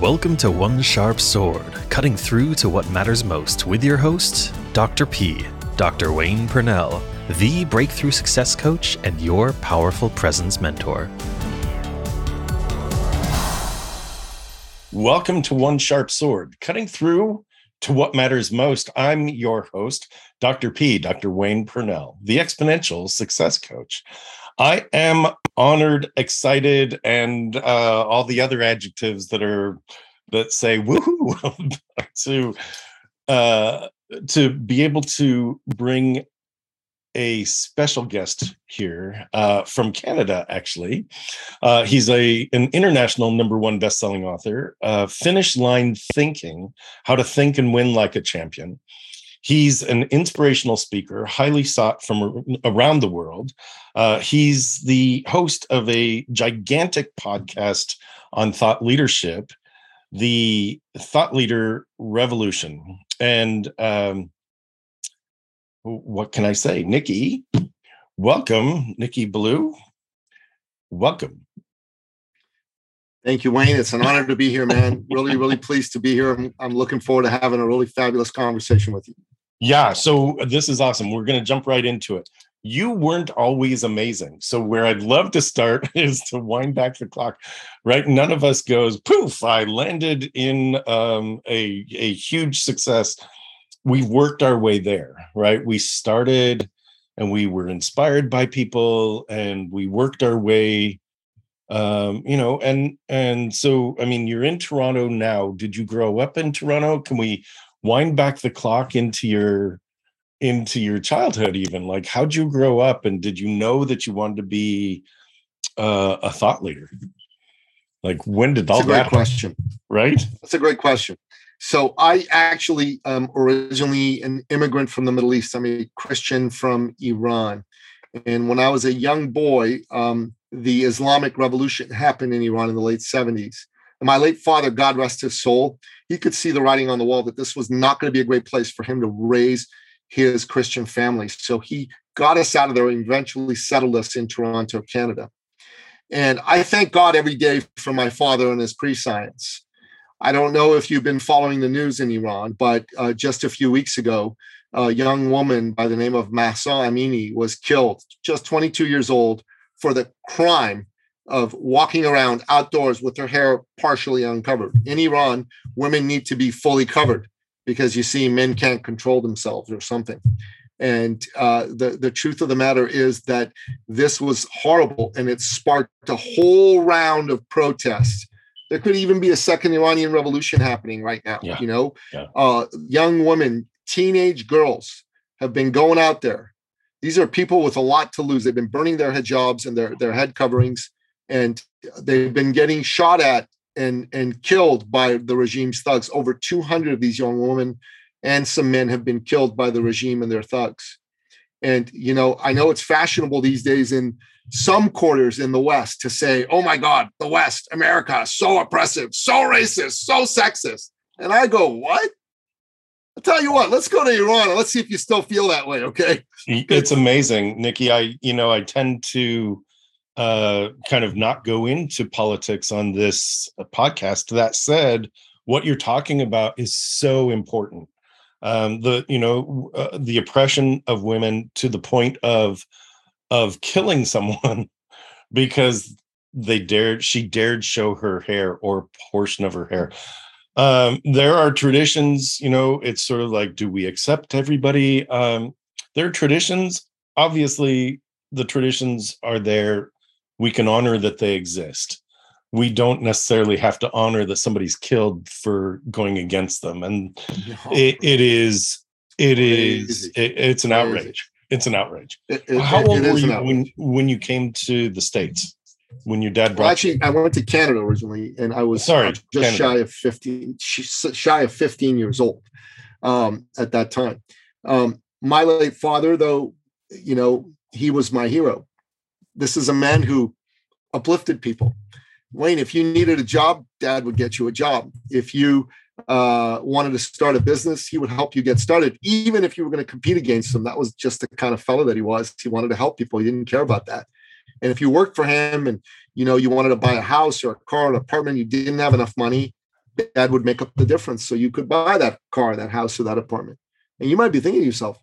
Welcome to One Sharp Sword, cutting through to what matters most with your host, Dr. P, Dr. Wayne Purnell, the breakthrough success coach and your powerful presence mentor. Welcome to One Sharp Sword, cutting through to what matters most. I'm your host, Dr. P, Dr. Wayne Purnell, the exponential success coach. I am honored, excited, and uh, all the other adjectives that are that say woohoo to uh, to be able to bring a special guest here uh, from Canada. Actually, uh, he's a an international number one best-selling author. Uh, Finish line thinking: How to think and win like a champion. He's an inspirational speaker, highly sought from around the world. Uh, he's the host of a gigantic podcast on thought leadership, the Thought Leader Revolution. And um, what can I say? Nikki, welcome, Nicky Billou. Welcome. Thank you, Wayne. It's an honor to be here, man. Really, really pleased to be here. I'm, I'm looking forward to having a really fabulous conversation with you. Yeah, so this is awesome. We're going to jump right into it. You weren't always amazing. So where I'd love to start is to wind back the clock. Right? None of us goes, "Poof, I landed in um, a a huge success." We worked our way there, right? We started and we were inspired by people and we worked our way um you know and and so i mean you're in toronto now did you grow up in toronto can we wind back the clock into your into your childhood even like how'd you grow up and did you know that you wanted to be uh, a thought leader? Like when did all That's a great that question. Right? That's a great question. So i actually um originally an immigrant from the middle east. I'm a christian from iran. And when i was a young boy um the islamic revolution happened in iran in the late 70s and my late father god rest his soul he could see the writing on the wall that this was not going to be a great place for him to raise his Christian family. So he got us out of there and eventually settled us in Toronto, Canada. And I thank God every day for my father and his pre science. I don't know if you've been following the news in Iran, but uh, just a few weeks ago, a young woman by the name of Mahsa Amini was killed, just 22 years old, for the crime of walking around outdoors with their hair partially uncovered. In Iran, women need to be fully covered because you see men can't control themselves or something. And uh, the the truth of the matter is that this was horrible, and it sparked a whole round of protests. There could even be a second Iranian revolution happening right now. Yeah. You know, Yeah. uh, young women, teenage girls have been going out there. These are people with a lot to lose. They've been burning their hijabs and their their head coverings, and they've been getting shot at and and killed by the regime's thugs. Over 200 of these young women and some men have been killed by the regime and their thugs. And you know, I know it's fashionable these days in some quarters in the West to say, "Oh my God, the West, America, so oppressive, so racist, so sexist." And I go, "What?" I'll tell you what. Let's go to Iran and let's see if you still feel that way. Okay. it's amazing nikki i you know i tend to uh kind of not go into politics on this podcast. That said what you're talking about is so important. Um the you know uh, the oppression of women to the point of of killing someone because they dared she dared show her hair or a portion of her hair. Um there are traditions you know it's sort of like do we accept everybody? Um there are traditions. Obviously the traditions are there we can honor that they exist. We don't necessarily have to honor that somebody's killed for going against them. And it, it is it is it, it's an outrage. It's an outrage. It- how old were you when, when you came to the states? When your dad Well, brought you actually, I went to Canada originally, and I was Sorry, just Canada. shy of fifteen, shy of fifteen years old um, at that time. Um, my late father, though, you know, he was my hero. This is a man who uplifted people. Wayne, if you needed a job, Dad would get you a job. If you uh, wanted to start a business, he would help you get started, even if you were going to compete against him. That was just the kind of fellow that he was. He wanted to help people. He didn't care about that. And if you worked for him and you know you wanted to buy a house or a car or an apartment, you didn't have enough money, dad would make up the difference so you could buy that car, that house, or that apartment. And you might be thinking to yourself,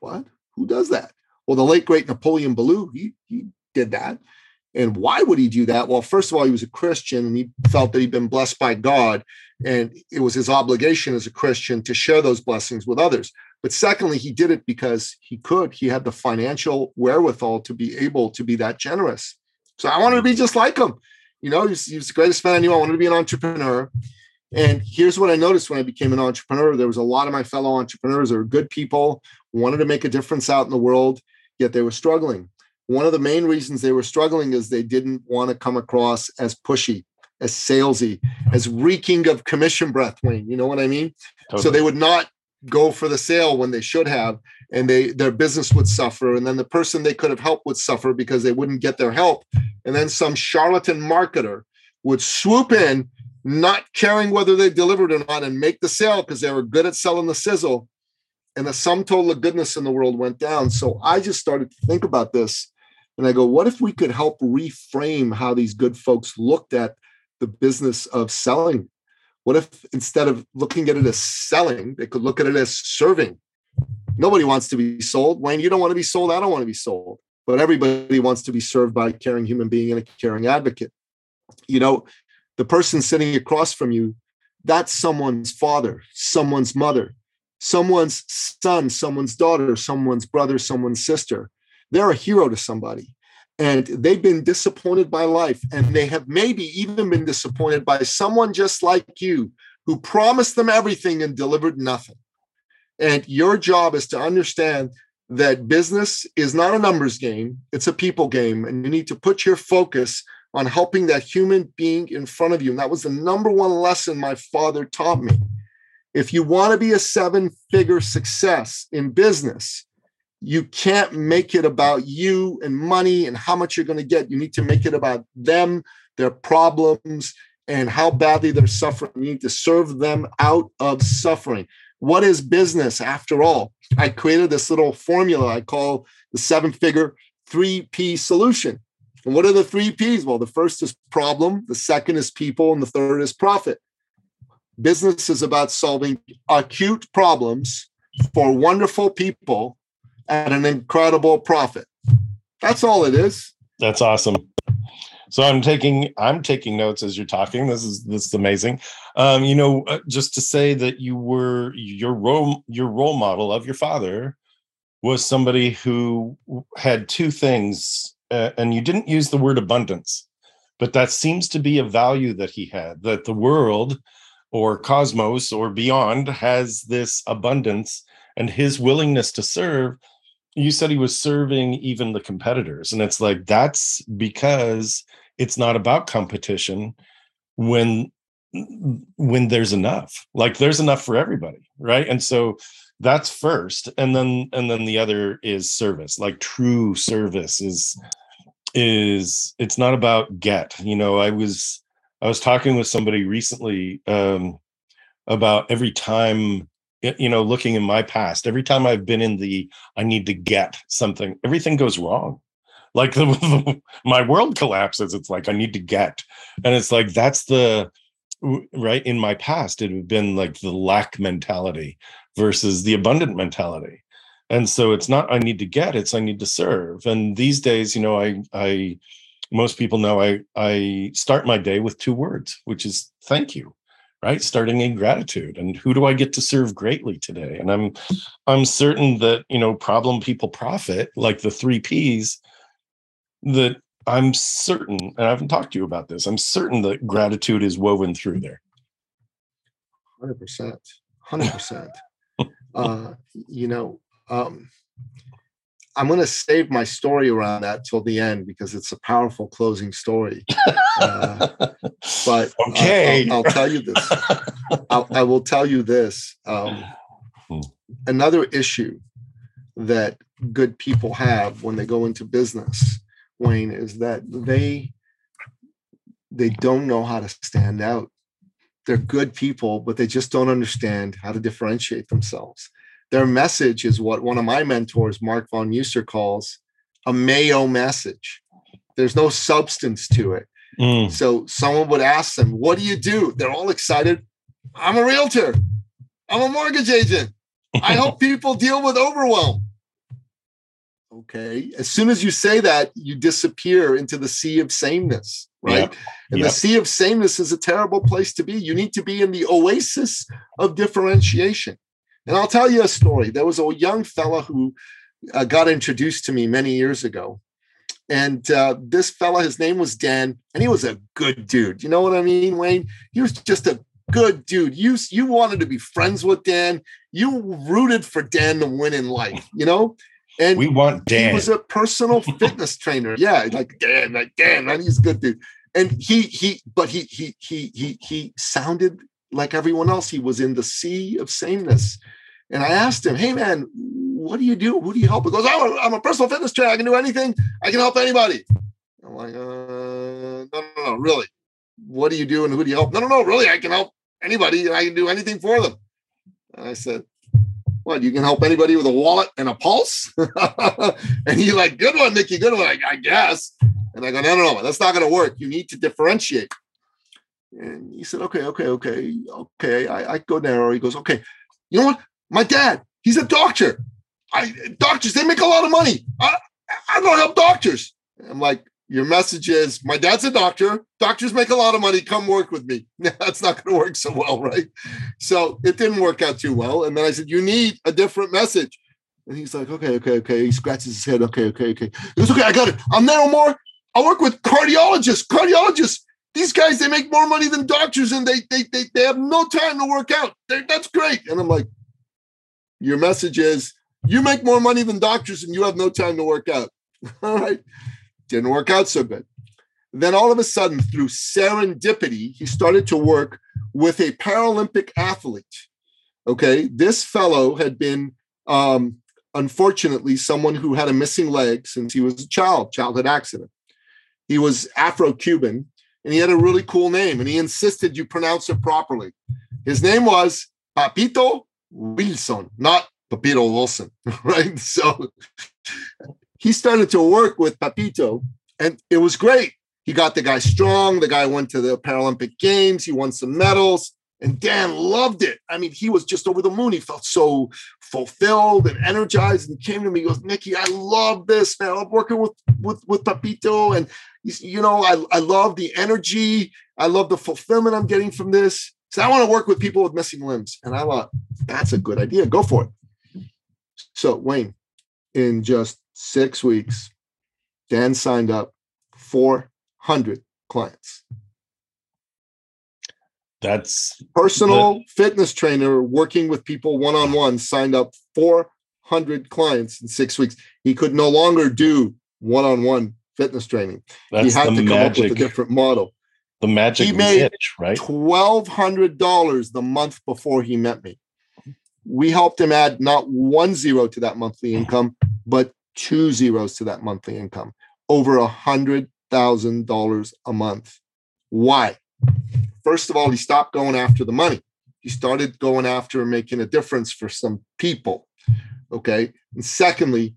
what? Who does that? Well, the late great Napoleon Billou, he, he did that. And why would he do that? Well, first of all, he was a Christian and he felt that he'd been blessed by God. And it was his obligation as a Christian to share those blessings with others. But secondly, he did it because he could. He had the financial wherewithal to be able to be that generous. So I wanted to be just like him. You know, he was, he was the greatest man I knew. I wanted to be an entrepreneur. And here's what I noticed when I became an entrepreneur there was a lot of my fellow entrepreneurs that were good people, wanted to make a difference out in the world, yet they were struggling. One of the main reasons they were struggling is they didn't want to come across as pushy, as salesy, as reeking of commission breath, Wayne. You know what I mean? Totally. So they would not go for the sale when they should have and they their business would suffer and then the person they could have helped would suffer because they wouldn't get their help and then some charlatan marketer would swoop in not caring whether they delivered or not and make the sale because they were good at selling the sizzle and the sum total of goodness in the world went down so i just started to think about this and i go what if we could help reframe how these good folks looked at the business of selling? What if instead of looking at it as selling they could look at it as serving? Nobody wants to be sold. Wayne you don't want to be sold. I don't want to be sold. But everybody wants to be served by a caring human being and a caring advocate. You know the person sitting across from you, that's someone's father, someone's mother, someone's son, someone's daughter, someone's brother, someone's sister. They're a hero to somebody. And they've been disappointed by life. And they have maybe even been disappointed by someone just like you who promised them everything and delivered nothing. And your job is to understand that business is not a numbers game, it's a people game. And you need to put your focus on helping that human being in front of you. And that was the number one lesson my father taught me. If you want to be a seven figure success in business, you can't make it about you and money and how much you're going to get. You need to make it about them, their problems, and how badly they're suffering. You need to serve them out of suffering. What is business after all? I created this little formula I call the seven figure 3P solution. And what are the three P's? Well, the first is problem, the second is people, and the third is profit. Business is about solving acute problems for wonderful people at an incredible profit. That's all it is. That's awesome. So I'm taking I'm taking notes as you're talking. This is this is amazing. Um, you know, uh, just to say that you were your role your role model of your father was somebody who had two things uh, and you didn't use the word abundance, but that seems to be a value that he had that the world or cosmos or beyond has this abundance and his willingness to serve. You said he was serving even the competitors. And it's like, that's because it's not about competition when when there's enough like there's enough for everybody right and so that's first and then and then the other is service like true service is is it's not about get you know i was i was talking with somebody recently um about every time Eh, you know looking in my past every time i've been in the i need to get something everything goes wrong. Like the, my world collapses it's like i need to get and it's like that's the right in my past it had been like the lack mentality versus the abundant mentality. And so it's not i need to get it's i need to serve and these days you know i i most people know i i start my day with two words which is thank you right starting in gratitude and who do i get to serve greatly today and i'm i'm certain that you know problem people profit like the three p's that I'm certain, and I haven't talked to you about this, I'm certain that gratitude is woven through there. 100%. 100%. uh, you know, um, I'm going to save my story around that till the end because it's a powerful closing story. Uh, but okay, uh, I'll, I'll, tell you this. I'll, I will tell you this. Um, hmm. another issue that good people have when they go into business Wayne, is that they they don't know how to stand out. They're good people, but they just don't understand how to differentiate themselves. Their message is what one of my mentors, Mark von Muser, calls a mayo message. There's no substance to it. Mm. So someone would ask them, What do you do? They're all excited. I'm a realtor. I'm a mortgage agent. I help people deal with overwhelm. Okay. As soon as you say that, you disappear into the sea of sameness, right? Yep. And yep. the sea of sameness is a terrible place to be. You need to be in the oasis of differentiation. And I'll tell you a story. There was a young fella who uh, got introduced to me many years ago. And uh, this fella, his name was Dan, and he was a good dude. You know what I mean, Wayne? He was just a good dude. You you wanted to be friends with Dan. You rooted for Dan to win in life. You know. And we want Dan. He was a personal fitness trainer. Yeah, like Dan, like Dan, man, he's a good dude. And he he, but he he he he he sounded like everyone else. He was in the sea of sameness. And I asked him, "Hey, man, what do you do? Who do you help?" He goes, "I'm a, I'm a personal fitness trainer. I can do anything. I can help anybody." I'm like, uh, "No, no, no, really. What do you do and who do you help?" No, no, no, really. I can help anybody and I can do anything for them. And I said, "What? You can help anybody with a wallet and a pulse?" and he like, "Good one, Mickey. Good one. I, I guess." And I go, "No, no, no. That's not going to work. You need to differentiate." And he said, "Okay, okay, okay, okay." I, I go there. He goes, "Okay. You know what? My dad, he's a doctor. I doctors, they make a lot of money. I, I don't help doctors. I'm like, your message is my dad's a doctor. Doctors make a lot of money. Come work with me. That's not going to work so well, right? So it didn't work out too well. And then I said, You need a different message. And he's like, Okay, okay, okay. He scratches his head. Okay, okay, okay. He goes, Okay, I got it. I'll narrow more. I'll work with cardiologists. Cardiologists. These guys, they make more money than doctors and they they they, they have no time to work out. They're, that's great. And I'm like, Your message is you make more money than doctors and you have no time to work out. All right. Didn't work out so good. Then all of a sudden, through serendipity, he started to work with a Paralympic athlete. Okay. This fellow had been, um, unfortunately, someone who had a missing leg since he was a child, childhood accident. He was Afro Cuban and he had a really cool name and he insisted you pronounce it properly. His name was Papito Wilson, not Papito Wilson, right? So he started to work with Papito, and it was great. He got the guy strong. The guy went to the Paralympic Games. He won some medals, and Dan loved it. I mean, he was just over the moon. He felt so fulfilled and energized, and came to me. He goes, "Nicky, I love this, man. I'm working with with with Papito, and you know, I I love the energy. I love the fulfillment I'm getting from this." So I want to work with people with missing limbs. And I thought, that's a good idea. Go for it. So, Wayne, in just six weeks, Dan signed up 400 clients. That's personal the, fitness trainer working with people one on one signed up 400 clients in six weeks. He could no longer do one on one fitness training. he had to come magic, up with a different model. The magic he made niche, right? $1,200 the month before he met me we helped him add not one zero to that monthly mm-hmm. income, but two zeros to that monthly income, over a hundred thousand dollars a month. Why? First of all, he stopped going after the money. He started going after making a difference for some people. Okay. And secondly,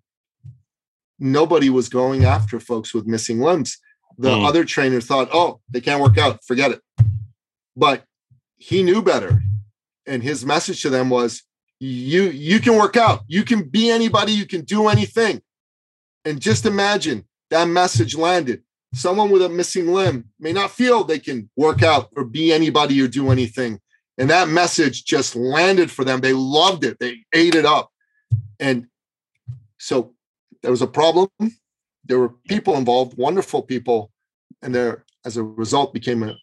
nobody was going after folks with missing limbs. The mm. other trainer thought, oh, they can't work out, forget it. But he knew better. And his message to them was you you can work out. You can be anybody. You can do anything. And just imagine that message landed. Someone with a missing limb may not feel they can work out or be anybody or do anything. And that message just landed for them. They loved it. They ate it up. And so there was a problem there were people involved wonderful people and there as a result became an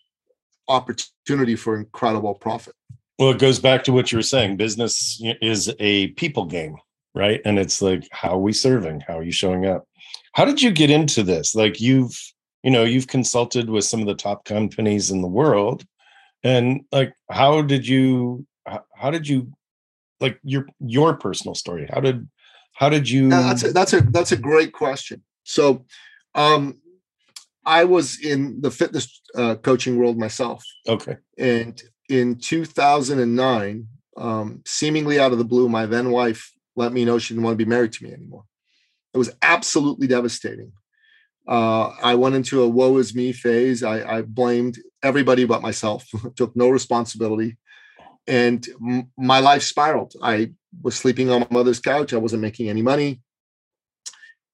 opportunity for incredible profit well, it goes back to what you were saying. Business is a people game, right? And it's like, how are we serving? How are you showing up? How did you get into this? Like you've, you know, you've consulted with some of the top companies in the world. And like, how did you, how did you, like your, your personal story? How did, how did you? that's a, that's a, that's a great question. So, um, I was in the fitness uh, coaching world myself. Okay. And in 2009, um, seemingly out of the blue, my then wife let me know she didn't want to be married to me anymore. It was absolutely devastating. Uh, I went into a woe is me phase. I, I blamed everybody but myself, took no responsibility. and m- my life spiraled. I was sleeping on my mother's couch. I wasn't making any money.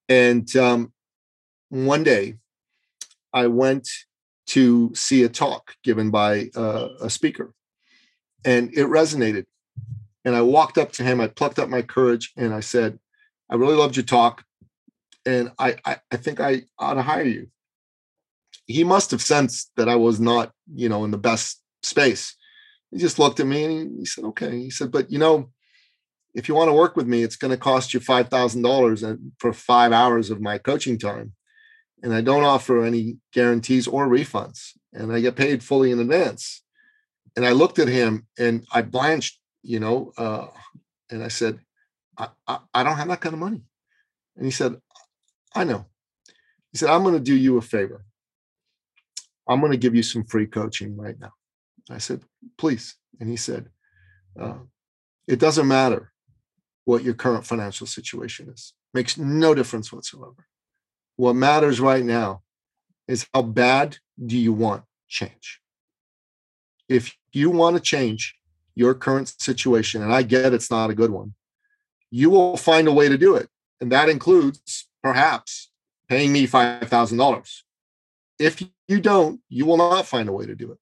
And um, one day, I went to see a talk given by uh, a speaker, and it resonated. And I walked up to him. I plucked up my courage, and I said, "I really loved your talk, and I I, I think I ought to hire you." He must have sensed that I was not, you know, in the best space. He just looked at me and he, he said, "Okay." He said, "But you know." If you want to work with me, it's going to cost you five thousand dollars for five hours of my coaching time, and I don't offer any guarantees or refunds, and I get paid fully in advance. And I looked at him and I blanched, you know, uh, and I said, I, I, I don't have that kind of money. And he said, I know. He said, I'm going to do you a favor. I'm going to give you some free coaching right now. I said, please. And he said, uh, it doesn't matter what your current financial situation is. Makes no difference whatsoever. What matters right now is how bad do you want change? If you want to change your current situation, and I get it's not a good one, you will find a way to do it. And that includes perhaps paying me $5,000. If you don't, you will not find a way to do it.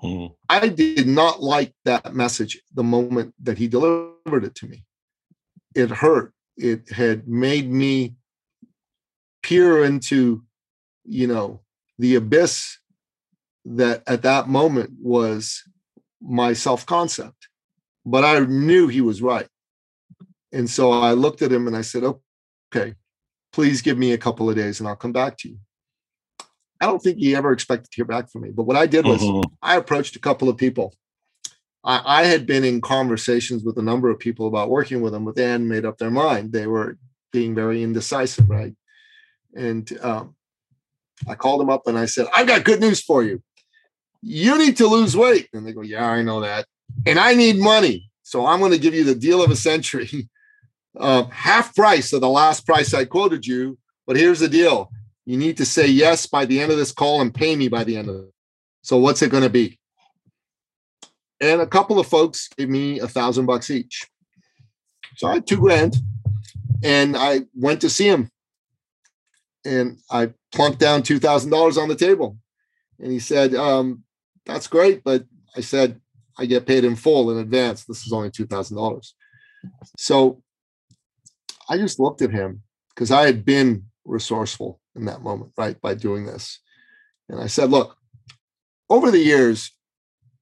Hmm. I did not like that message the moment that he delivered it to me. It hurt. It had made me peer into, you know, the abyss that at that moment was my self concept. But I knew he was right. And so I looked at him and I said, okay, please give me a couple of days and I'll come back to you. I don't think he ever expected to hear back from me. But what I did was mm-hmm. I approached a couple of people. I, I, had been in conversations with a number of people about working with them, but they hadn't made up their mind. They were being very indecisive, right? And um, I called them up and I said, I've got good news for you. You need to lose weight. And they go, Yeah, I know that. And I need money. So I'm going to give you the deal of a century, uh, half price of the last price I quoted you. But here's the deal you need to say yes by the end of this call and pay me by the end of it. So what's it going to be? And a couple of folks gave me a thousand bucks each. So I had two grand and I went to see him and I plunked down $2,000 on the table. And he said, um, that's great. But I said, I get paid in full in advance. This is only $2,000. So I just looked at him because I had been resourceful in that moment, right? By doing this. And I said, look, over the years,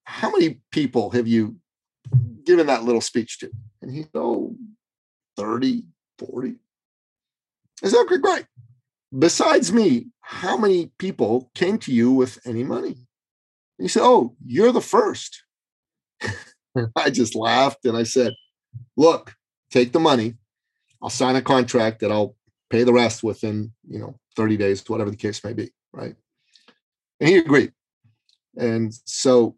how many people have you given that little speech to? And he said, oh, 30, 40. I said, okay, great. Besides me, how many people came to you with any money? And he said, oh, you're the first. I just laughed and I said, look, take the money. I'll sign a contract that I'll pay the rest within, you know, 30 days, whatever the case may be, right? And he agreed. And so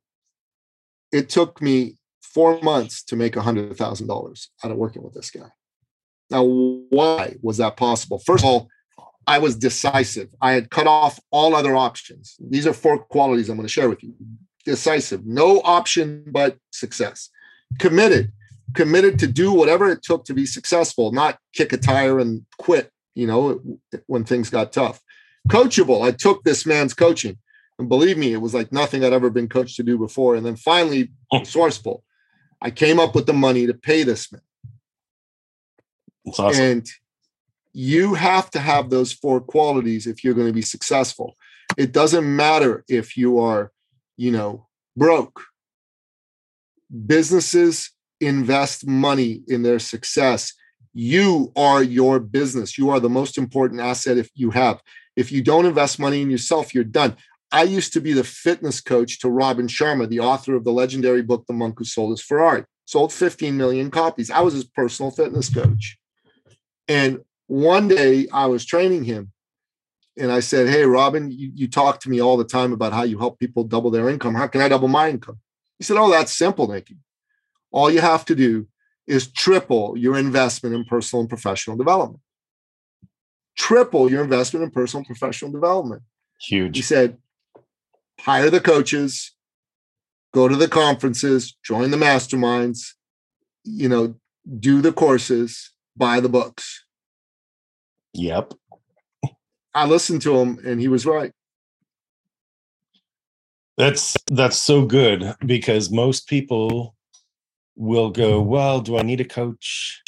it took me four months to make $100,000 out of working with this guy. Now, why was that possible? First of all, I was decisive. I had cut off all other options. These are four qualities I'm going to share with you decisive, no option but success, committed, committed to do whatever it took to be successful, not kick a tire and quit you know, when things got tough. Coachable. I took this man's coaching. And believe me, it was like nothing I'd ever been coached to do before. And then finally, hmm. resourceful. I came up with the money to pay this man. Awesome. And you have to have those four qualities if you're going to be successful. It doesn't matter if you are, you know, broke. Businesses invest money in their success you are your business. You are the most important asset if you have. If you don't invest money in yourself, you're done. I used to be the fitness coach to Robin Sharma, the author of the legendary book, The Monk Who Sold His Ferrari. Sold 15 million copies. I was his personal fitness coach. And one day I was training him and I said, Hey, Robin, you, you talk to me all the time about how you help people double their income. How can I double my income? He said, Oh, that's simple, Nicky. All you have to do is triple your investment in personal and professional development. Triple your investment in personal and professional development. Huge. He said, hire the coaches, go to the conferences, join the masterminds, you know, do the courses, buy the books. Yep. I listened to him and he was right. That's that's so good because most people will go, well, do I need a coach?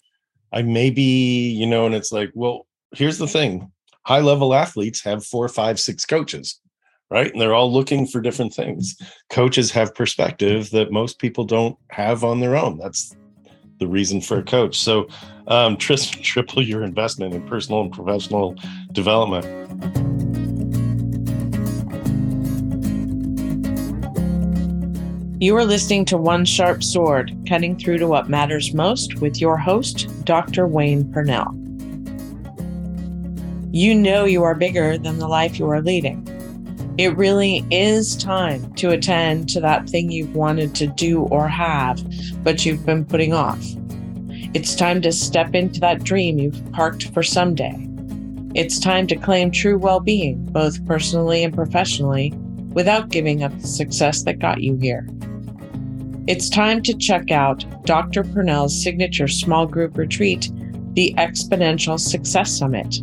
I maybe, you know, and it's like, well, here's the thing. High level athletes have four, five, six coaches, right? And they're all looking for different things. Coaches have perspective that most people don't have on their own. That's the reason for a coach. So, um, Tristan, triple your investment in personal and professional development. You are listening to One Sharp Sword, cutting through to what matters most with your host, Dr. Wayne Purnell. You know you are bigger than the life you are leading. It really is time to attend to that thing you've wanted to do or have, but you've been putting off. It's time to step into that dream you've parked for someday. It's time to claim true well being, both personally and professionally, without giving up the success that got you here. It's time to check out Dr. Purnell's signature small group retreat, the Exponential Success Summit.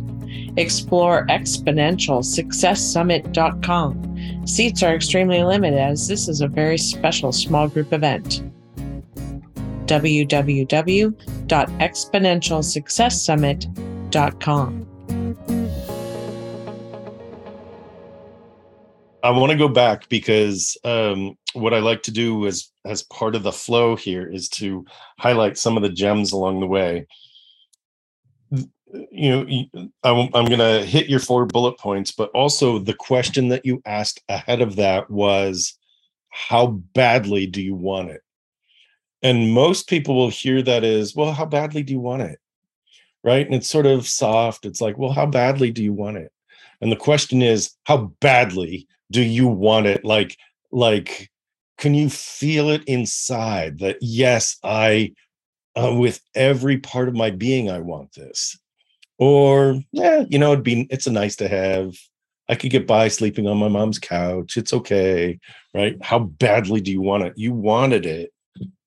Explore exponentialsuccesssummit.com. Seats are extremely limited as this is a very special small group event. www.exponentialsuccesssummit.com. I want to go back because um, what I like to do is, as part of the flow here, is to highlight some of the gems along the way. You know, I'm, I'm going to hit your four bullet points, but also the question that you asked ahead of that was, how badly do you want it? And most people will hear that as, well, how badly do you want it? Right. And it's sort of soft. It's like, well, how badly do you want it? And the question is, how badly do you want it? Like like can you feel it inside that yes i uh, with every part of my being i want this. Or yeah you know it'd be it's a nice to have. I could get by sleeping on my mom's couch. It's okay right? How badly do you want it? You wanted it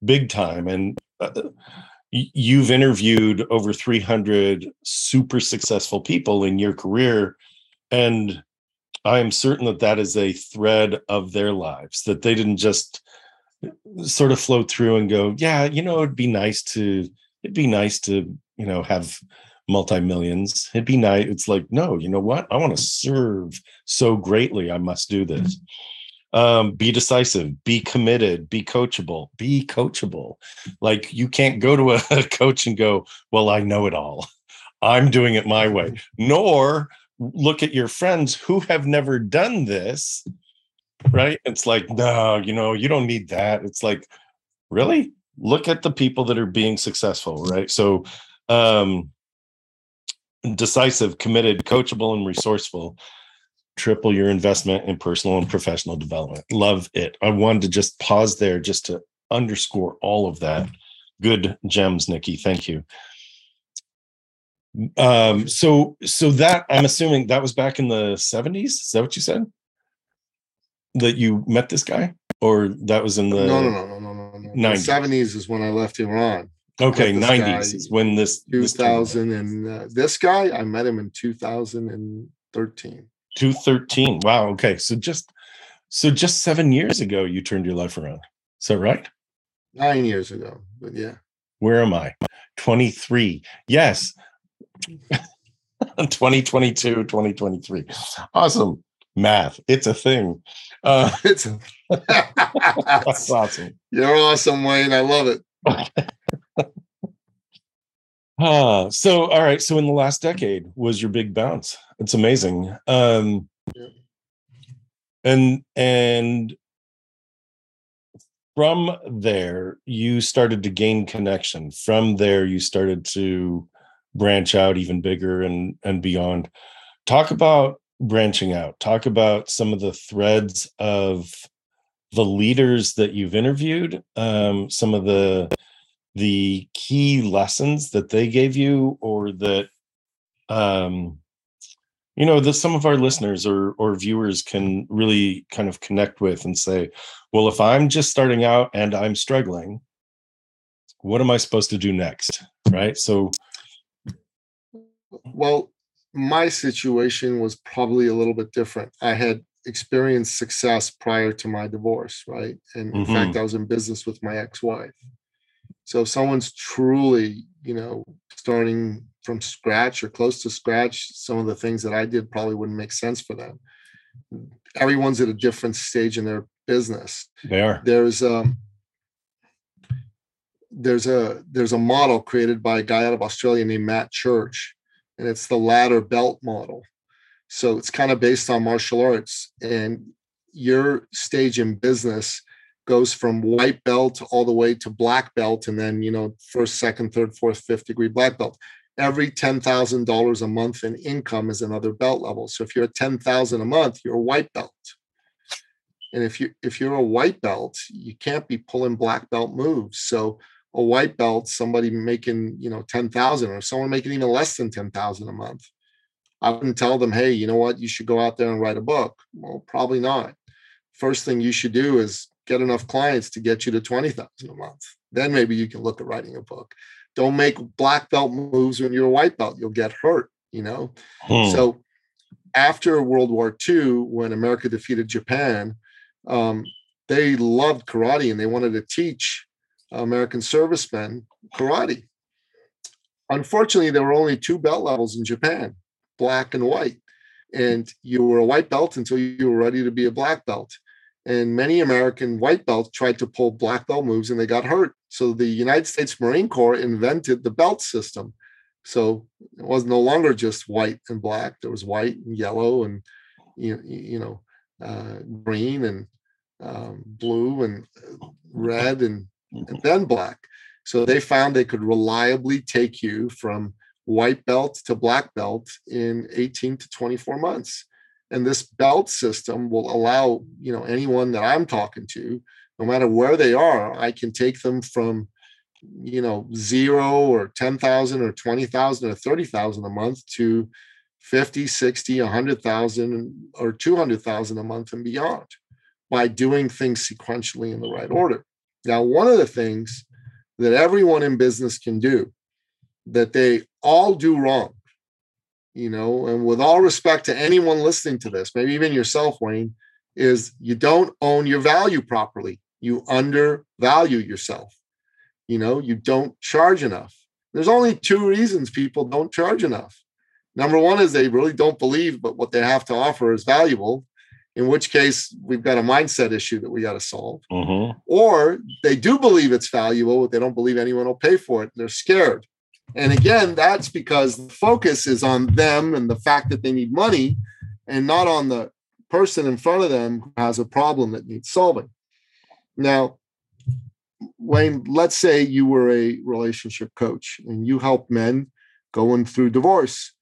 big time and uh, you've interviewed over 300 super successful people in your career and I am certain that that is a thread of their lives, that they didn't just uh, sort of float through and go, yeah, you know, it'd be nice to, it'd be nice to, you know, have multi millions. It'd be nice. It's like, no, you know what? I want to serve so greatly. I must do mm. this. Um, be decisive, be committed, be coachable, be coachable. Like you can't go to a, a coach and go, well, I know it all. I'm doing it my way. Mm. Nor look at your friends who have never done this right? It's like no you know you don't need that. It's like really? Look at the people that are being successful right? So um decisive committed coachable and resourceful. Triple your investment in personal and professional development. Love it. I wanted to just pause there just to underscore all of that. Good gems nikki. Thank you um so so that i'm assuming that was back in the 70s is that what you said? That you met this guy? Or that was in the no no no no no no no. 90s. The 70s is when i left iran. Okay 90s is when this 2000 this and uh, this guy i met him in 2013 213 wow okay so just so just seven years ago you turned your life around is that right? Nine years ago but yeah. Where am i? 23 yes 2022, 2023. Awesome. Math. It's a thing. Uh, it's a- that's awesome. You're awesome, Wayne. I love it. uh, so, all right. So, in the last decade was your big bounce. It's amazing. Um, yeah. And, and, from there, you started to gain connection. From there, you started to branch out even bigger and and beyond. Talk about branching out. Talk about some of the threads of the leaders that you've interviewed um, some of the the key lessons that they gave you or that um, you know that some of our listeners or or viewers can really kind of connect with and say well if i'm just starting out and i'm struggling what am i supposed to do next? Right? So well my situation was probably a little bit different i had experienced success prior to my divorce right and in mm-hmm. fact i was in business with my ex-wife so if someone's truly you know starting from scratch or close to scratch, some of the things that I did probably wouldn't make sense for them. Everyone's at a different stage in their business. They are. There's um there's a there's a model created by a guy out of Australia named Matt Church, and it's the ladder belt model. So it's kind of based on martial arts, and your stage in business goes from white belt all the way to black belt, and then you know first, second, third, fourth, fifth degree black belt every $10,000 a month in income is another belt level. So if you're at 10,000 a month, you're a white belt. And if you if you're a white belt, you can't be pulling black belt moves. So a white belt, somebody making, you know, 10,000 or someone making even less than 10,000 a month. I wouldn't tell them, "Hey, you know what? You should go out there and write a book." Well, probably not. First thing you should do is get enough clients to get you to 20,000 a month. Then maybe you can look at writing a book don't make black belt moves when you're a white belt you'll get hurt you know hmm. so after world war ii when america defeated japan um, they loved karate and they wanted to teach american servicemen karate unfortunately there were only two belt levels in japan black and white and you were a white belt until you were ready to be a black belt and many American white belts tried to pull black belt moves and they got hurt. So the United States Marine Corps invented the belt system. So it was no longer just white and black. There was white and yellow and you, know uh, green and um, blue and red and, Mm-hmm. and then black. So they found they could reliably take you from white belt to black belt in 18 to 24 months. And this belt system will allow you know anyone that i'm talking to no matter where they are i can take them from you know zero or 10,000 or 20,000 or 30,000 a month to 50 60 100,000 or 200,000 a month and beyond by doing things sequentially in the right order now one of the things that everyone in business can do that they all do wrong you know, and with all respect to anyone listening to this, maybe even yourself, Wayne, is you don't own your value properly. You undervalue yourself. You know, you don't charge enough. There's only two reasons people don't charge enough. Number one is they really don't believe, but what they have to offer is valuable, in which case we've got a mindset issue that we got to solve. Mm-hmm. Or they do believe it's valuable, but they don't believe anyone will pay for it. They're scared. And again, that's because the focus is on them and the fact that they need money and not on the person in front of them who has a problem that needs solving. Now, Wayne, let's say you were a relationship coach and you help men going through divorce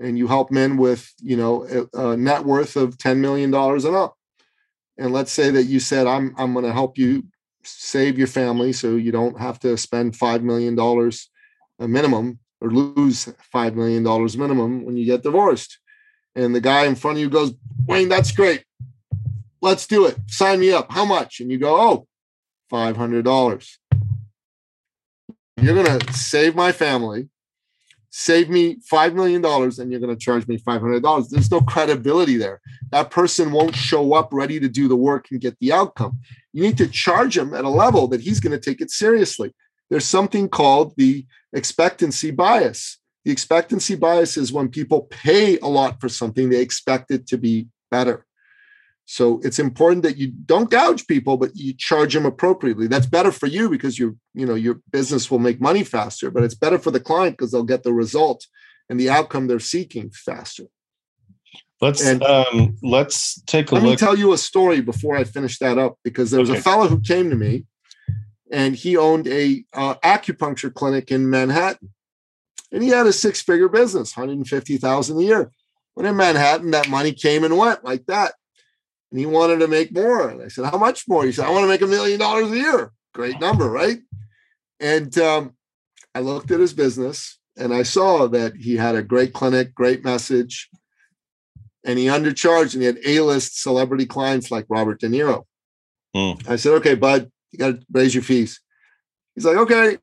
and you help men with, you know, a, a net worth of $10 million and up. And let's say that you said, I'm, I'm going to help you save your family so you don't have to spend $5 million a minimum or lose $5 million minimum when you get divorced. And the guy in front of you goes, Wayne, that's great. Let's do it. Sign me up. How much? And you go, oh, $500. You're going to save my family, save me $5 million, and you're going to charge me $500. There's no credibility there. That person won't show up ready to do the work and get the outcome. You need to charge him at a level that he's going to take it seriously. There's something called the expectancy bias. The expectancy bias is when people pay a lot for something, they expect it to be better. So it's important that you don't gouge people, but you charge them appropriately. That's better for you because your, you know, your business will make money faster, but it's better for the client because they'll get the result and the outcome they're seeking faster. Let's and, um, let's take a let look. Let me tell you a story before I finish that up because there was okay. a fellow who came to me and he owned a uh, acupuncture clinic in Manhattan. And he had a six-figure business, 150,000 a year. But in Manhattan, that money came and went like that. And he wanted to make more. And I said, How much more? He said, I want to make a million dollars a year. Great number, right? And um, I looked at his business and I saw that he had a great clinic, great message, and he undercharged and he had A-list celebrity clients like Robert De Niro. Mm. I said, okay, bud, you got to raise your fees. He's like, okay,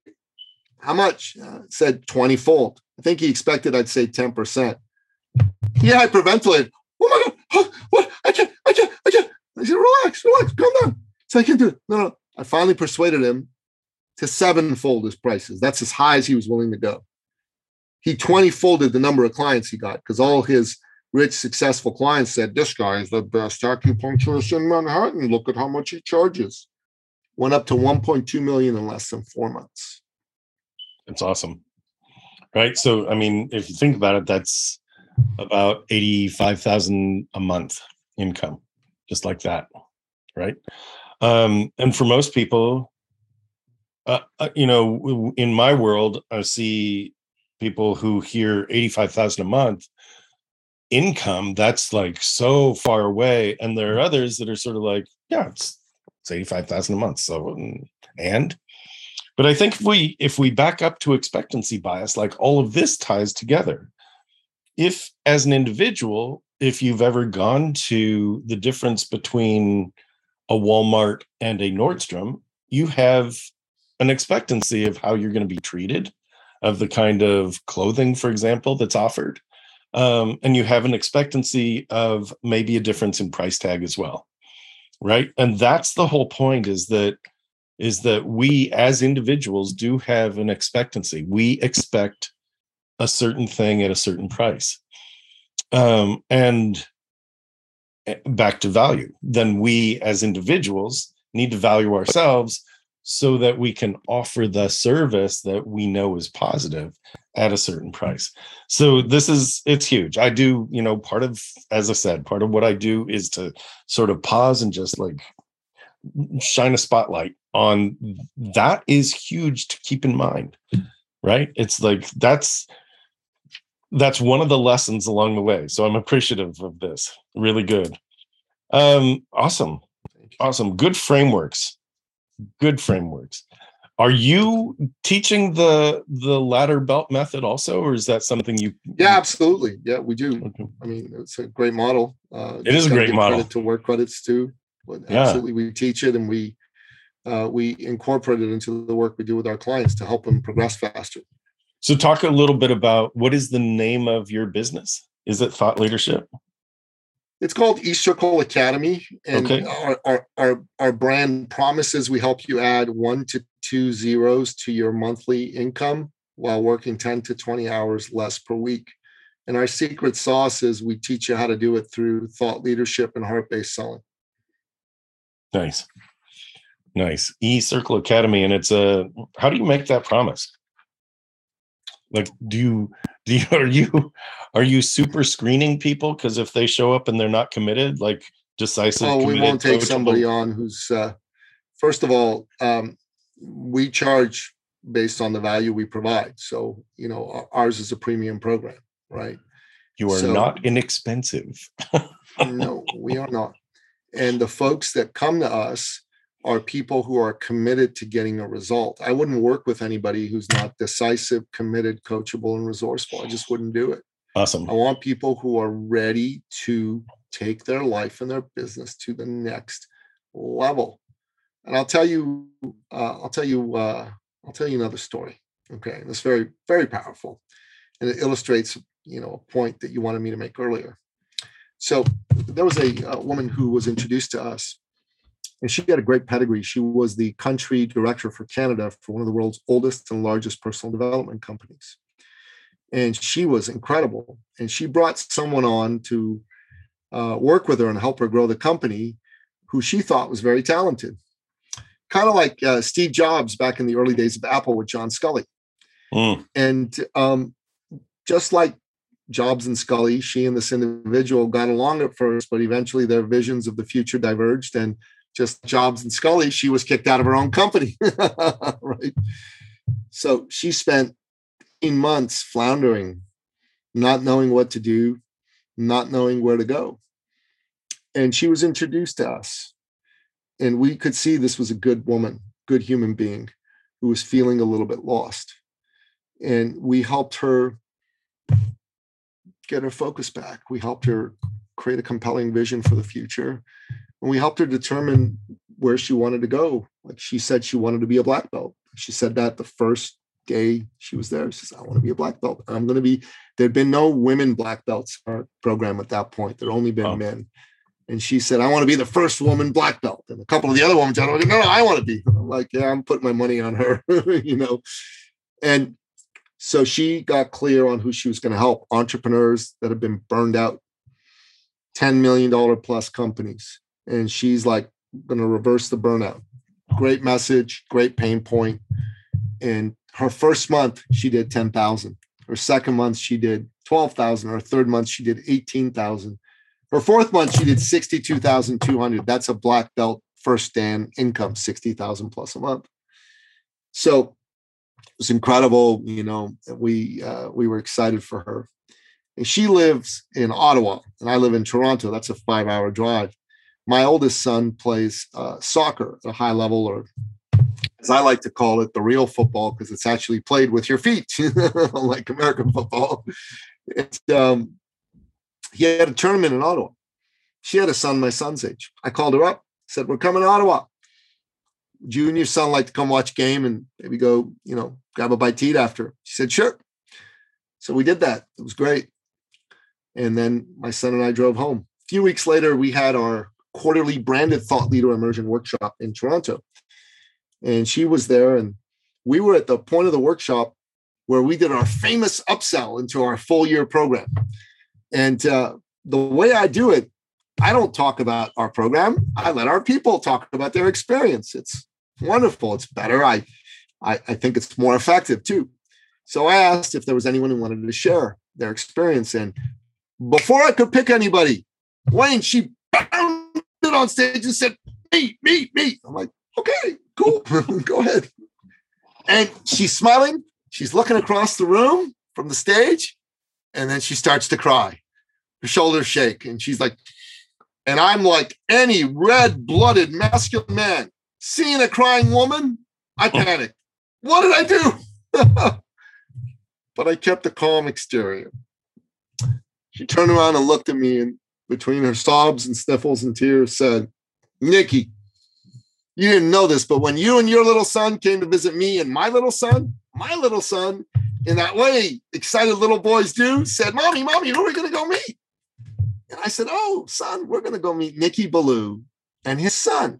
how much? Uh, said 20 fold. I think he expected I'd say 10%. He hyperventilated. Oh my God, oh, what? I can't, I can't, I can't. I said, relax, relax, calm down. So I can't do it. No, no. I finally persuaded him to sevenfold his prices. That's as high as he was willing to go. He 20 folded the number of clients he got because all his rich, successful clients said, This guy is the best acupuncturist in Manhattan. Look at how much he charges. Went up to 1.2 million in less than four months. That's awesome. Right. So, I mean, if you think about it, that's about 85,000 a month income, just like that. Right. Um, and for most people, uh, uh, you know, in my world, I see people who hear 85,000 a month income that's like so far away and there are others that are sort of like yeah it's, it's 85,000 a month so mm, and but i think if we if we back up to expectancy bias like all of this ties together if as an individual if you've ever gone to the difference between a Walmart and a Nordstrom you have an expectancy of how you're going to be treated of the kind of clothing for example that's offered um, and you have an expectancy of maybe a difference in price tag as well right? And that's the whole point is that is that we as individuals do have an expectancy. We expect a certain thing at a certain price um, and eh, back to value then we as individuals need to value ourselves so that we can offer the service that we know is positive at a certain price. So this is it's huge. I do, you know, part of as I said, part of what I do is to sort of pause and just like shine a spotlight on that is huge to keep in mind. Right? It's like that's that's one of the lessons along the way. So I'm appreciative of this. Really good. Um awesome. Awesome. Good frameworks good frameworks. Are you teaching the the ladder belt method also, or is that something you? Yeah, absolutely. Yeah, we do. Okay. I mean, it's a great model. Uh, it is a great model. to work credits too. But yeah. absolutely, we teach it and we uh, we incorporate it into the work we do with our clients to help them progress faster. So, talk a little bit about what is the name of your business? Is it Thought Leadership? It's called eCircle Academy, and okay. our, our, our our brand promises we help you add one to two zeros to your monthly income while working 10 to 20 hours less per week. And our secret sauce is we teach you how to do it through thought leadership and heart-based selling. Nice. Nice. circle Academy. And it's a how do you make that promise? Like do you do you are you are you super screening people because if they show up and they're not committed like decisive oh we won't take somebody on who's uh first of all um we charge based on the value we provide. So you know ours is a premium program right? You are so, not inexpensive. No we are not. And the folks that come to us are people who are committed to getting a result. I wouldn't work with anybody who's not decisive, committed, coachable, and resourceful. I just wouldn't do it. Awesome. I want people who are ready to take their life and their business to the next level. And I'll tell you, uh, I'll tell you, uh, I'll tell you another story. Okay, it's very, very powerful, and it illustrates, you know, a point that you wanted me to make earlier. So there was a, a woman who was introduced to us and she had a great pedigree. She was the country director for Canada for one of the world's oldest and largest personal development companies. And she was incredible. And she brought someone on to uh, work with her and help her grow the company who she thought was very talented. Kind of like uh, Steve Jobs back in the early days of Apple with John Sculley. Mm. And um, just like Jobs and Sculley, she and this individual got along at first, but eventually their visions of the future diverged. And just Jobs and Sculley, she was kicked out of her own company. right. So she spent months floundering, not knowing what to do, not knowing where to go. And she was introduced to us. And we could see this was a good woman, good human being who was feeling a little bit lost. And we helped her get her focus back. We helped her create a compelling vision for the future. And we helped her determine where she wanted to go. Like she said, she wanted to be a black belt. She said that the first day she was there. She says, I want to be a black belt. I'm going to be, there'd been no women black belts in our program at that point. There'd only been oh. men. And she said, I want to be the first woman black belt. And a couple of the other women said, no, no, I want to be. I'm like, yeah, I'm putting my money on her, you know. And so she got clear on who she was going to help entrepreneurs that have been burned out, $10 million plus companies. And she's like, going to reverse the burnout. Great message, great pain point. And her first month, she did 10,000. Her second month, she did 12,000. Her third month, she did 18,000 her fourth month, she did 62,200. That's a black belt first dan income, 60,000 plus a month. So it was incredible. You know, we uh, we were excited for her. And she lives in Ottawa, and I live in Toronto. That's a five hour drive. My oldest son plays uh, soccer at a high level, or as I like to call it, the real football, because it's actually played with your feet, like American football. Um, he had a tournament in Ottawa. She had a son my son's age. I called her up, said, We're coming to Ottawa. Would you and your son like to come watch game and maybe go, you know, grab a bite to eat after? She said, Sure. So we did that. It was great. And then my son and I drove home. A few weeks later, we had our quarterly branded thought leader immersion workshop in Toronto. And she was there, and we were at the point of the workshop where we did our famous upsell into our full year program. And uh, the way I do it, I don't talk about our program. I let our people talk about their experience. It's wonderful. It's better. I, I, I think it's more effective too. So I asked if there was anyone who wanted to share their experience. And before I could pick anybody, Wayne, she bounded on stage and said, me, me, me. I'm like, okay, cool. Go ahead. And she's smiling. She's looking across the room from the stage and then she starts to cry. Her shoulders shake, and she's like, and I'm like any red-blooded masculine man seeing a crying woman, I oh. panic. What did I do? but I kept a calm exterior. She turned around and looked at me, and between her sobs and sniffles and tears, said, Nicky, you didn't know this, but when you and your little son came to visit me and my little son, my little son, in that way excited little boys do, said, Mommy, Mommy, who are we going to go meet? And I said, Oh, son, we're going to go meet Nicky Billou and his son.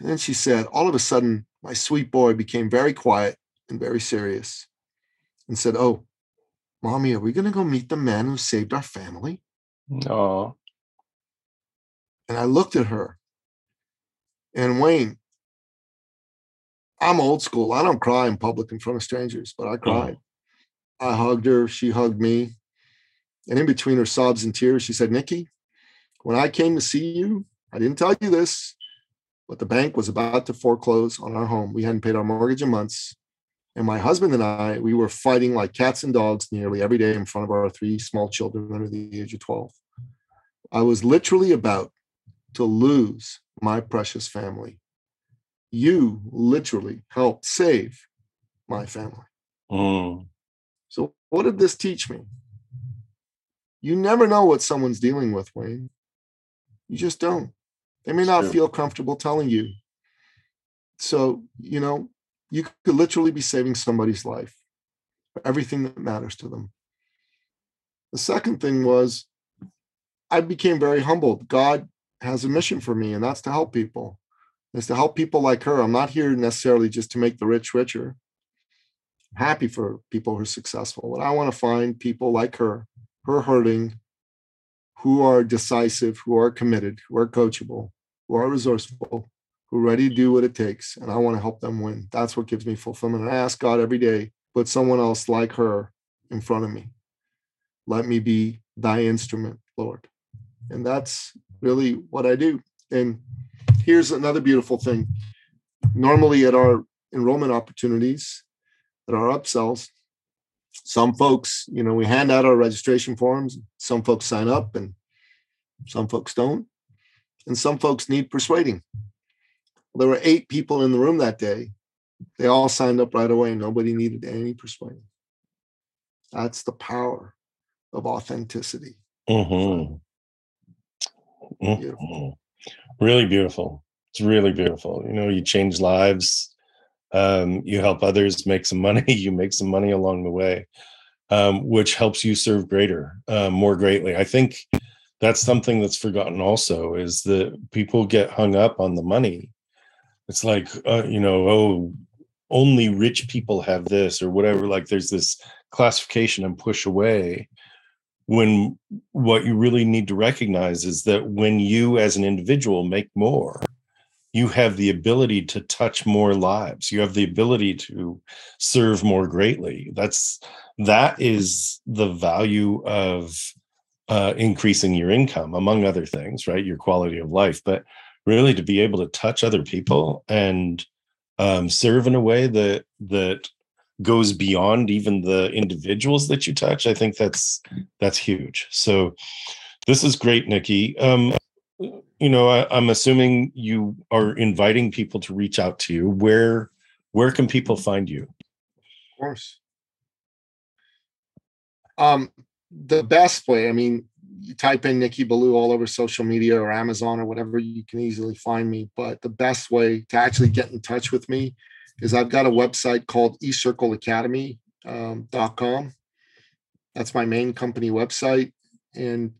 And then she said, All of a sudden, my sweet boy became very quiet and very serious and said, Oh, Mommy, are we going to go meet the man who saved our family? No. And I looked at her. And Wayne, I'm old school. I don't cry in public in front of strangers, but I mm. cried. Mm. I hugged her. She hugged me. And in between her sobs and tears, she said, Nicky, when I came to see you, I didn't tell you this, but the bank was about to foreclose on our home. We hadn't paid our mortgage in months. And my husband and I, we were fighting like cats and dogs nearly every day in front of our three small children under the age of 12. I was literally about to lose my precious family you literally helped save my family. Mm. So, what did this teach me? You never know what someone's dealing with, Wayne. You just don't. They may not feel comfortable telling you. So, you know, you could literally be saving somebody's life, everything that matters to them. The second thing was I became very humbled. God has a mission for me, and that's to help people is to help people like her. I'm not here necessarily just to make the rich richer. I'm happy for people who are successful, but I want to find people like her, are hurting, who are decisive, who are committed, who are coachable, who are resourceful, are ready to do what it takes. And I want to help them win. That's what gives me fulfillment. And I ask God every day, put someone else like her in front of me. Let me be thy instrument, Lord. And that's really what I do. And here's another beautiful thing. Normally, at our enrollment opportunities, at our upsells, some folks, you know, we hand out our registration forms. Some folks sign up and some folks don't. And some folks need persuading. There were eight people in the room that day. They all signed up right away. Nobody needed any persuading. That's the power of authenticity. Mm-hmm. Beautiful. Really beautiful. It's really beautiful. You know, you change lives, um, you help others make some money, you make some money along the way, um, which helps you serve greater, uh, more greatly. I think that's something that's forgotten also is that people get hung up on the money. It's like, uh, you know, oh, only rich people have this or whatever. Like there's this classification and push away when what you really need to recognize is that when you as an individual make more you have the ability to touch more lives. You have the ability to serve more greatly. That's that is the value of uh, increasing your income among other things right? Your quality of life. But really to be able to touch other people and um, serve in a way that that goes beyond even the individuals that you touch i think that's that's huge. So this is great nicky. Um you know I, am assuming you are inviting people to reach out to you. Where where can people find you? Of course. Um the best way i mean you type in nicky billou all over social media or amazon or whatever you can easily find me but the best way to actually get in touch with me is I've got a website called eCircleAcademy.com. Um, That's my main company website. And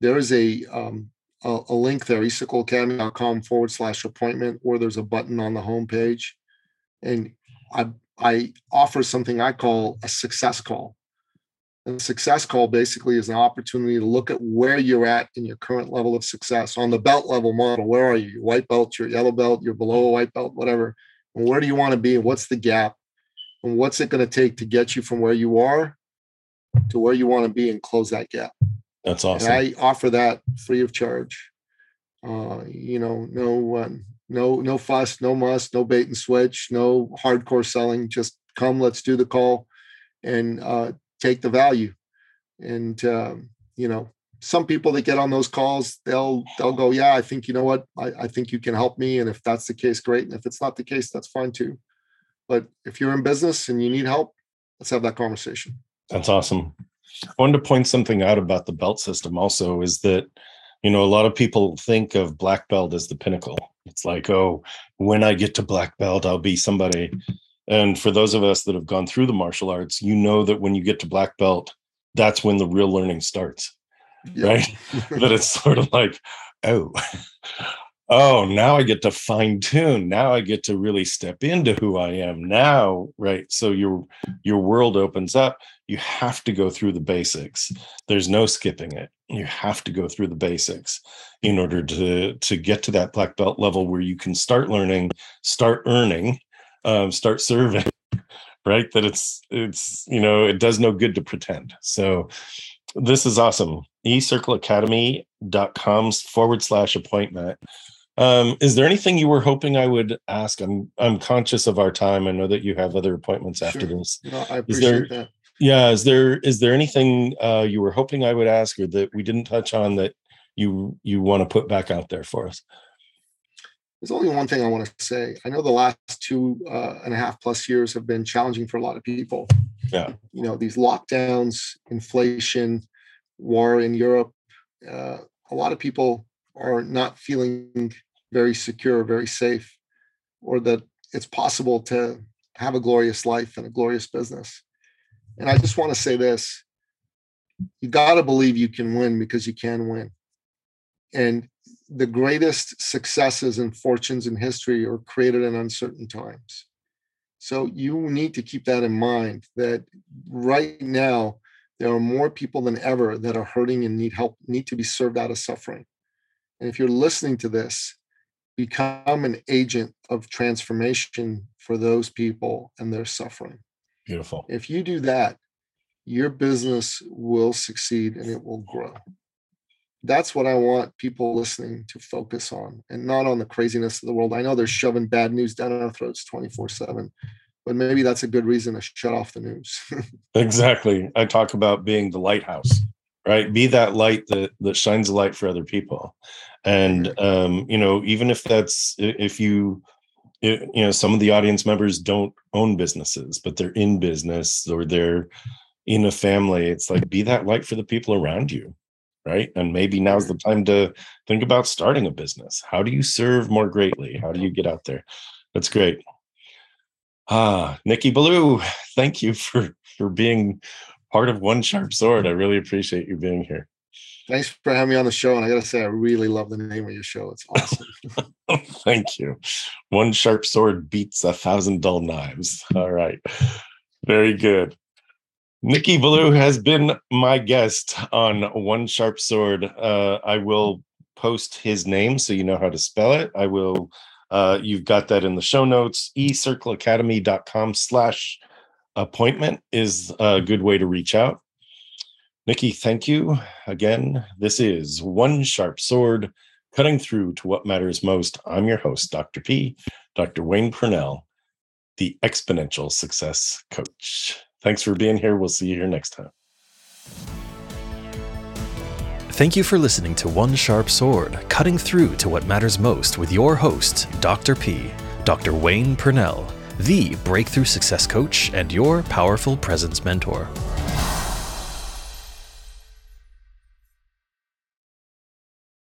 there is a, um, a, a, link there, eCircleAcademy.com forward slash appointment, or there's a button on the homepage. And I, I offer something I call a success call. And a success call basically is an opportunity to look at where you're at in your current level of success on the belt level model. Where are you? Your white belt, your yellow belt, you're below a white belt, whatever. And where do you want to be? And what's the gap? And what's it going to take to get you from where you are to where you want to be and close that gap? That's awesome. And i offer that free of charge. Uh, you know no uh, no no fuss no muss no bait and switch no hardcore selling just come let's do the call. And uh, take the value and um, you know some people that get on those calls, they'll they'll go, yeah, I think you know what, I, I think you can help me, and if that's the case, great. And if it's not the case, that's fine too. But if you're in business and you need help, let's have that conversation. That's awesome. I wanted to point something out about the belt system also is that you know a lot of people think of black belt as the pinnacle. It's like, oh, when I get to black belt, I'll be somebody. And for those of us that have gone through the martial arts, you know that when you get to black belt, that's when the real learning starts yeah. right? that it's sort of like, oh, oh, now I get to fine tune. Now I get to really step into who I am now, right? So your your world opens up. You have to go through the basics. There's no skipping it. You have to go through the basics in order to to get to that black belt level where you can start learning, start earning, um, start serving. Right, that it's it's you know it does no good to pretend. So this is awesome ecircleacademy.com forward slash appointment. Um, is there anything you were hoping I would ask? I'm I'm conscious of our time. I know that you have other appointments after sure. this. No, I appreciate there, that. Yeah, is there is there anything uh, you were hoping I would ask or that we didn't touch on that you you want to put back out there for us? There's only one thing I want to say. I know the last two uh, and a half plus years have been challenging for a lot of people. Yeah, you know these lockdowns, inflation, war in Europe, uh, a lot of people are not feeling very secure, very safe, or that it's possible to have a glorious life and a glorious business. And I just want to say this you got to believe you can win because you can win. And the greatest successes and fortunes in history are created in uncertain times. So you need to keep that in mind that right now, there are more people than ever that are hurting and need help, need to be served out of suffering. And if you're listening to this, become an agent of transformation for those people and their suffering. Beautiful. If you do that, your business will succeed and it will grow. That's what I want people listening to focus on and not on the craziness of the world. I know they're shoving bad news down our throats 24 7 but maybe that's a good reason to shut off the news. exactly. I talk about being the lighthouse, right? Be that light that that shines a light for other people. And um, you know, even if that's if you you know, some of the audience members don't own businesses, but they're in business or they're in a family. It's like be that light for the people around you. Right? And maybe now's the time to think about starting a business. How do you serve more greatly? How do you get out there? That's great. Ah, Nicky Billou, thank you for for being part of One Sharp Sword. I really appreciate you being here. Thanks for having me on the show. And I got to say, I really love the name of your show. It's awesome. Thank you. One sharp sword beats a thousand dull knives. All right. Very good. Nicky Billou has been my guest on One Sharp Sword. Uh, I will post his name so you know how to spell it. I will, uh, you've got that in the show notes. ecircleacademy.com slash appointment is a good way to reach out. Nicky, thank you again. This is One Sharp Sword, cutting through to what matters most. I'm your host, Dr. P, Dr. Wayne Purnell, the exponential success coach. Thanks for being here. We'll see you here next time. Thank you for listening to One Sharp Sword, cutting through to what matters most with your host, Dr. P, Dr. Wayne Purnell, the breakthrough success coach and your powerful presence mentor.